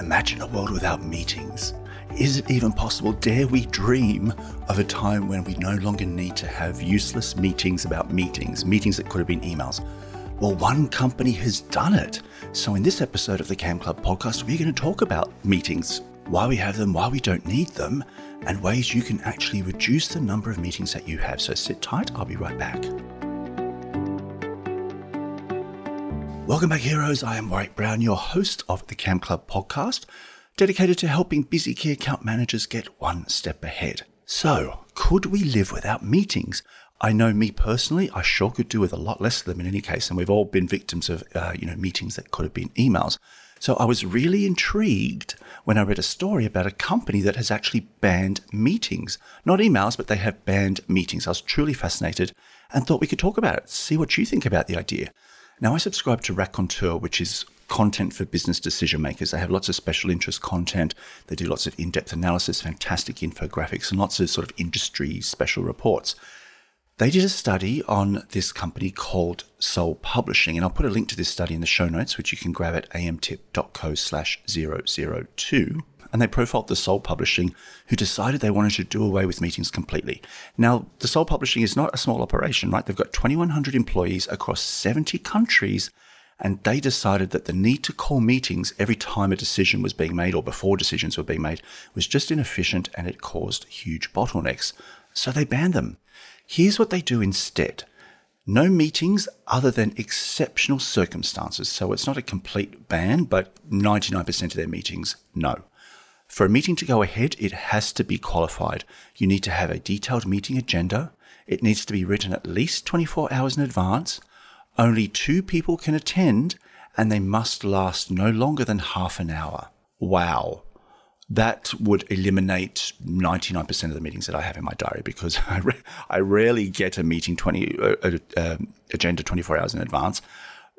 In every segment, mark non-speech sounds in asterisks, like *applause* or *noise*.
Imagine a world without meetings. Is it even possible? Dare we dream of a time when we no longer need to have useless meetings about meetings, meetings that could have been emails? Well, one company has done it. So, in this episode of the KAM Club podcast, we're going to talk about meetings, why we have them, why we don't need them, and ways you can actually reduce the number of meetings that you have. So, sit tight, I'll be right back. Welcome back, heroes. I am Warwick Brown, your host of the KAM Club podcast, dedicated to helping busy key account managers get one step ahead. So, could we live without meetings? I know me personally, I sure could do with a lot less of them in any case, and we've all been victims of, uh, you know, meetings that could have been emails. So I was really intrigued when I read a story about a company that has actually banned meetings. Not emails, but they have banned meetings. I was truly fascinated and thought we could talk about it, see what you think about the idea. Now, I subscribe to Raconteur, which is content for business decision makers. They have lots of special interest content. They do lots of in depth analysis, fantastic infographics, and lots of sort of industry special reports. They did a study on this company called Soul Publishing, and I'll put a link to this study in the show notes, which you can grab at amtip.co slash 002 and they profiled the Soul Publishing, who decided they wanted to do away with meetings completely. Now, the Soul Publishing is not a small operation, right? They've got 2,100 employees across 70 countries, and they decided that the need to call meetings every time a decision was being made or before decisions were being made was just inefficient and it caused huge bottlenecks. So they banned them. Here's what they do instead. No meetings other than exceptional circumstances. So it's not a complete ban, but 99% of their meetings, no. For a meeting to go ahead, it has to be qualified. You need to have a detailed meeting agenda. It needs to be written at least 24 hours in advance. Only two people can attend, and they must last no longer than half an hour. Wow. That would eliminate 99% of the meetings that I have in my diary because *laughs* I, re- I rarely get a meeting 20, uh, uh, um, agenda 24 hours in advance.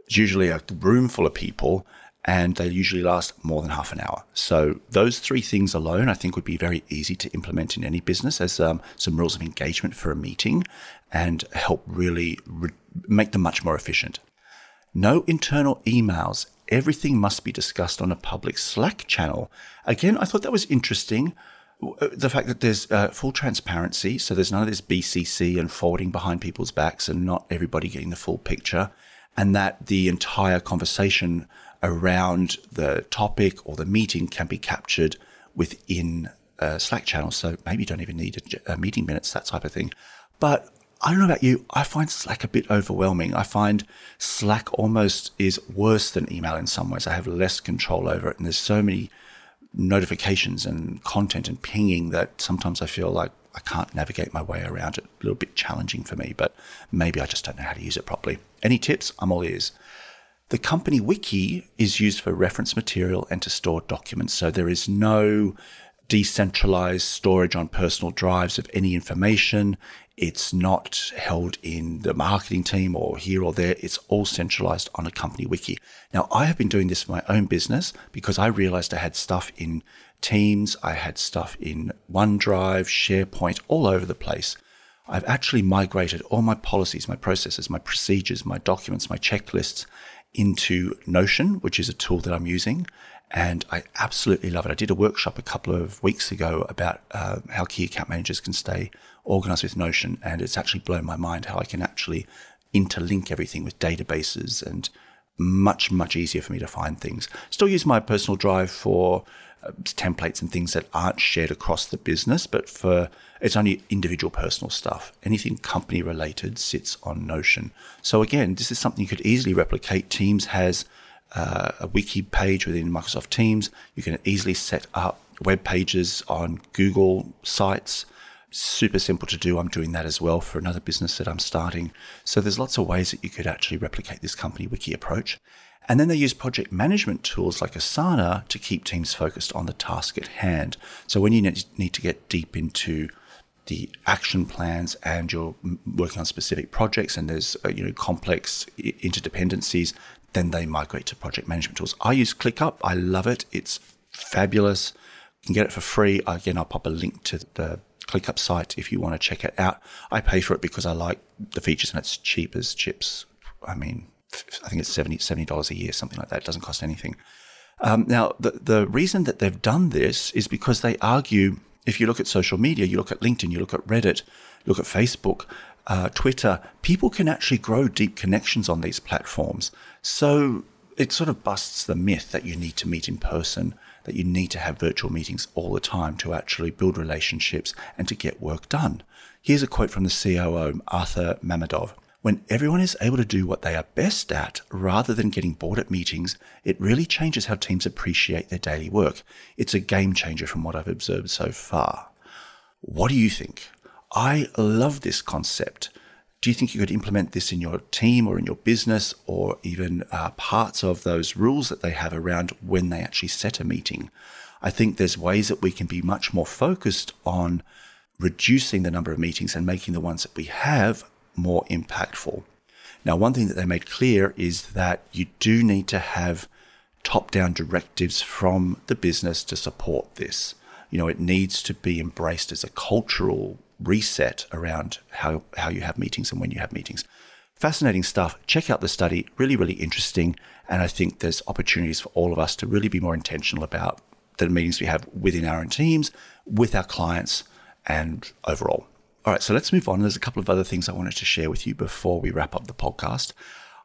It's usually a room full of people and they usually last more than half an hour. So those three things alone, I think, would be very easy to implement in any business as um, some rules of engagement for a meeting, and help really re- make them much more efficient. No internal emails. Everything must be discussed on a public Slack channel. Again, I thought that was interesting. Uh, the fact that there's uh, full transparency, so there's none of this BCC and forwarding behind people's backs and not everybody getting the full picture, and that the entire conversation around the topic or the meeting can be captured within a Slack channel. So maybe you don't even need a, a meeting minutes, that type of thing. But I don't know about you. I find Slack a bit overwhelming. I find Slack almost is worse than email in some ways. I have less control over it, and there's so many notifications and content and pinging that sometimes I feel like I can't navigate my way around it. A little bit challenging for me, but maybe I just don't know how to use it properly. Any tips? I'm all ears. The company wiki is used for reference material and to store documents. So there is no decentralized storage on personal drives of any information. It's not held in the marketing team or here or there. It's all centralized on a company wiki. Now, I have been doing this for my own business because I realized I had stuff in Teams, I had stuff in OneDrive, SharePoint, all over the place. I've actually migrated all my policies, my processes, my procedures, my documents, my checklists into Notion, which is a tool that I'm using. And I absolutely love it. I did a workshop a couple of weeks ago about uh, how key account managers can stay organized with Notion. And it's actually blown my mind how I can actually interlink everything with databases and much, much easier for me to find things. Still use my personal drive for uh, templates and things that aren't shared across the business, but for it's only individual personal stuff. Anything company related sits on Notion. So again, this is something you could easily replicate. Teams has uh, a wiki page within Microsoft Teams. You can easily set up web pages on Google sites. Super simple to do. I'm doing that as well for another business that I'm starting. So there's lots of ways that you could actually replicate this company wiki approach. And then they use project management tools like Asana to keep teams focused on the task at hand. So when you need to get deep into the action plans and you're working on specific projects and there's uh, you know complex interdependencies, then they migrate to project management tools. I use ClickUp. I love it. It's fabulous. You can get it for free. Again, I'll pop a link to the ClickUp site if you want to check it out. I pay for it because I like the features and it's cheap as chips. I mean, I think it's 70 dollars a year, something like that. It doesn't cost anything. Um, now, the, the reason that they've done this is because they argue if you look at social media, you look at LinkedIn, you look at Reddit, you look at Facebook, uh, Twitter, people can actually grow deep connections on these platforms. So it sort of busts the myth that you need to meet in person, that you need to have virtual meetings all the time to actually build relationships and to get work done. Here's a quote from the COO, Arthur Mamadov. When everyone is able to do what they are best at rather than getting bored at meetings, it really changes how teams appreciate their daily work. It's a game changer from what I've observed so far. What do you think? I love this concept. Do you think you could implement this in your team or in your business or even uh, parts of those rules that they have around when they actually set a meeting? I think there's ways that we can be much more focused on reducing the number of meetings and making the ones that we have more impactful. Now, one thing that they made clear is that you do need to have top down directives from the business to support this. You know, it needs to be embraced as a cultural reset around how, how you have meetings and when you have meetings. Fascinating stuff. Check out the study. Really, really interesting. And I think there's opportunities for all of us to really be more intentional about the meetings we have within our own teams, with our clients, and overall. All right, so let's move on. There's a couple of other things I wanted to share with you before we wrap up the podcast.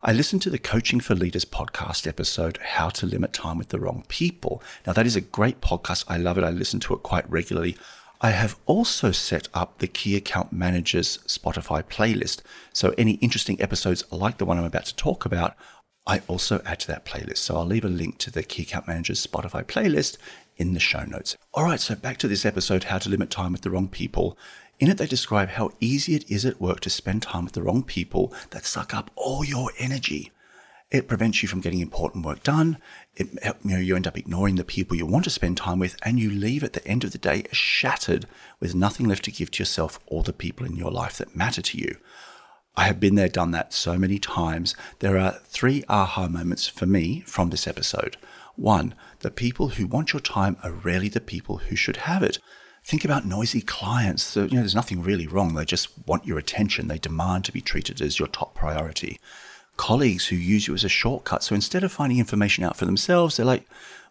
I listened to the Coaching for Leaders podcast episode, How to Limit Time with the Wrong People. Now, that is a great podcast. I love it. I listen to it quite regularly. I have also set up the Key Account Managers Spotify playlist. So, any interesting episodes like the one I'm about to talk about, I also add to that playlist. So, I'll leave a link to the Key Account Managers Spotify playlist in the show notes. All right, so back to this episode How to Limit Time with the Wrong People. In it, they describe how easy it is at work to spend time with the wrong people that suck up all your energy. It prevents you from getting important work done. It, you know, you end up ignoring the people you want to spend time with, and you leave at the end of the day shattered with nothing left to give to yourself or the people in your life that matter to you. I have been there, done that so many times. There are three aha moments for me from this episode. One, the people who want your time are rarely the people who should have it. Think about noisy clients. So, you know, there's nothing really wrong. They just want your attention. They demand to be treated as your top priority colleagues who use you as a shortcut. So instead of finding information out for themselves, they're like,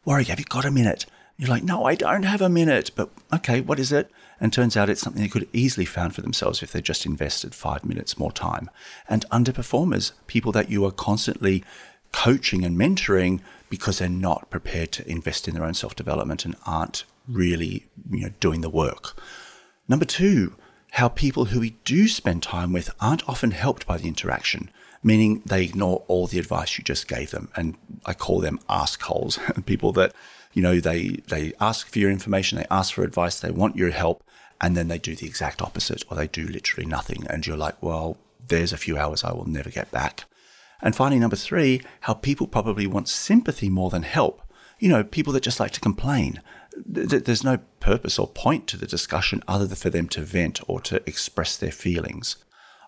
Warwick, have you got a minute? You're like, no, I don't have a minute. But okay, what is it? And turns out it's something they could easily found for themselves if they just invested five minutes more time. And underperformers, people that you are constantly coaching and mentoring because they're not prepared to invest in their own self development and aren't really you know, doing the work. Number two, how people who we do spend time with aren't often helped by the interaction meaning they ignore all the advice you just gave them. And I call them ask holes, *laughs* people that, you know, they, they ask for your information, they ask for advice, they want your help, and then they do the exact opposite, or they do literally nothing. And you're like, well, there's a few hours I will never get back. And finally, number three, how people probably want sympathy more than help. You know, people that just like to complain. There's no purpose or point to the discussion other than for them to vent or to express their feelings.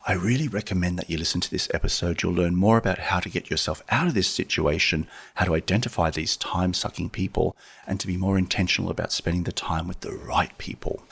I really recommend that you listen to this episode. You'll learn more about how to get yourself out of this situation, how to identify these time sucking people, and to be more intentional about spending the time with the right people.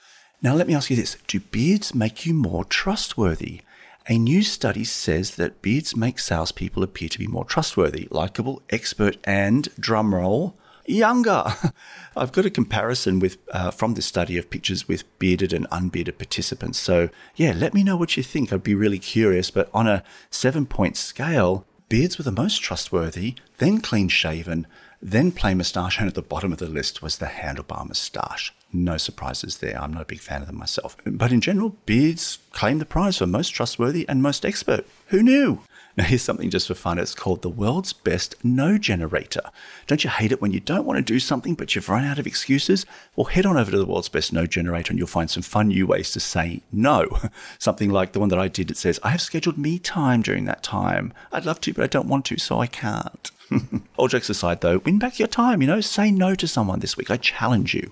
Now, let me ask you this Do beards make you more trustworthy? A new study says that beards make salespeople appear to be more trustworthy, likable, expert, and drumroll, younger. *laughs* I've got a comparison with uh, from this study of pictures with bearded and unbearded participants. So yeah, let me know what you think. I'd be really curious. But on a seven point scale, beards were the most trustworthy, then clean shaven, then plain moustache, and at the bottom of the list was the handlebar moustache. No surprises there. I'm not a big fan of them myself. But in general, beards claim the prize for most trustworthy and most expert. Who knew? Now, here's something just for fun. It's called the world's best no generator. Don't you hate it when you don't want to do something but you've run out of excuses? Well, head on over to the world's best no generator and you'll find some fun new ways to say no. *laughs* something like the one that I did. It says, I have scheduled me time during that time. I'd love to, but I don't want to, so I can't. *laughs* All jokes aside, though, win back your time. You know, say no to someone this week. I challenge you.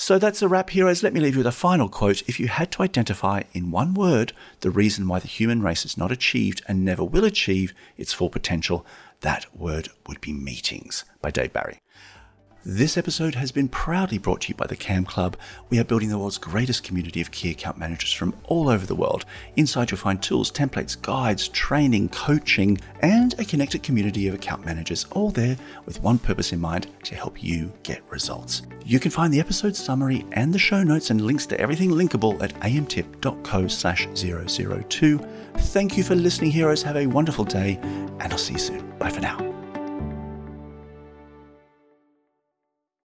So that's a wrap, heroes. Let me leave you with a final quote. If you had to identify in one word the reason why the human race has not achieved and never will achieve its full potential, that word would be meetings by Dave Barry. This episode has been proudly brought to you by the KAM Club. We are building the world's greatest community of key account managers from all over the world. Inside, you'll find tools, templates, guides, training, coaching, and a connected community of account managers, all there with one purpose in mind to help you get results. You can find the episode summary and the show notes and links to everything linkable at amtip.co slash 002. Thank you for listening, heroes. Have a wonderful day, and I'll see you soon. Bye for now.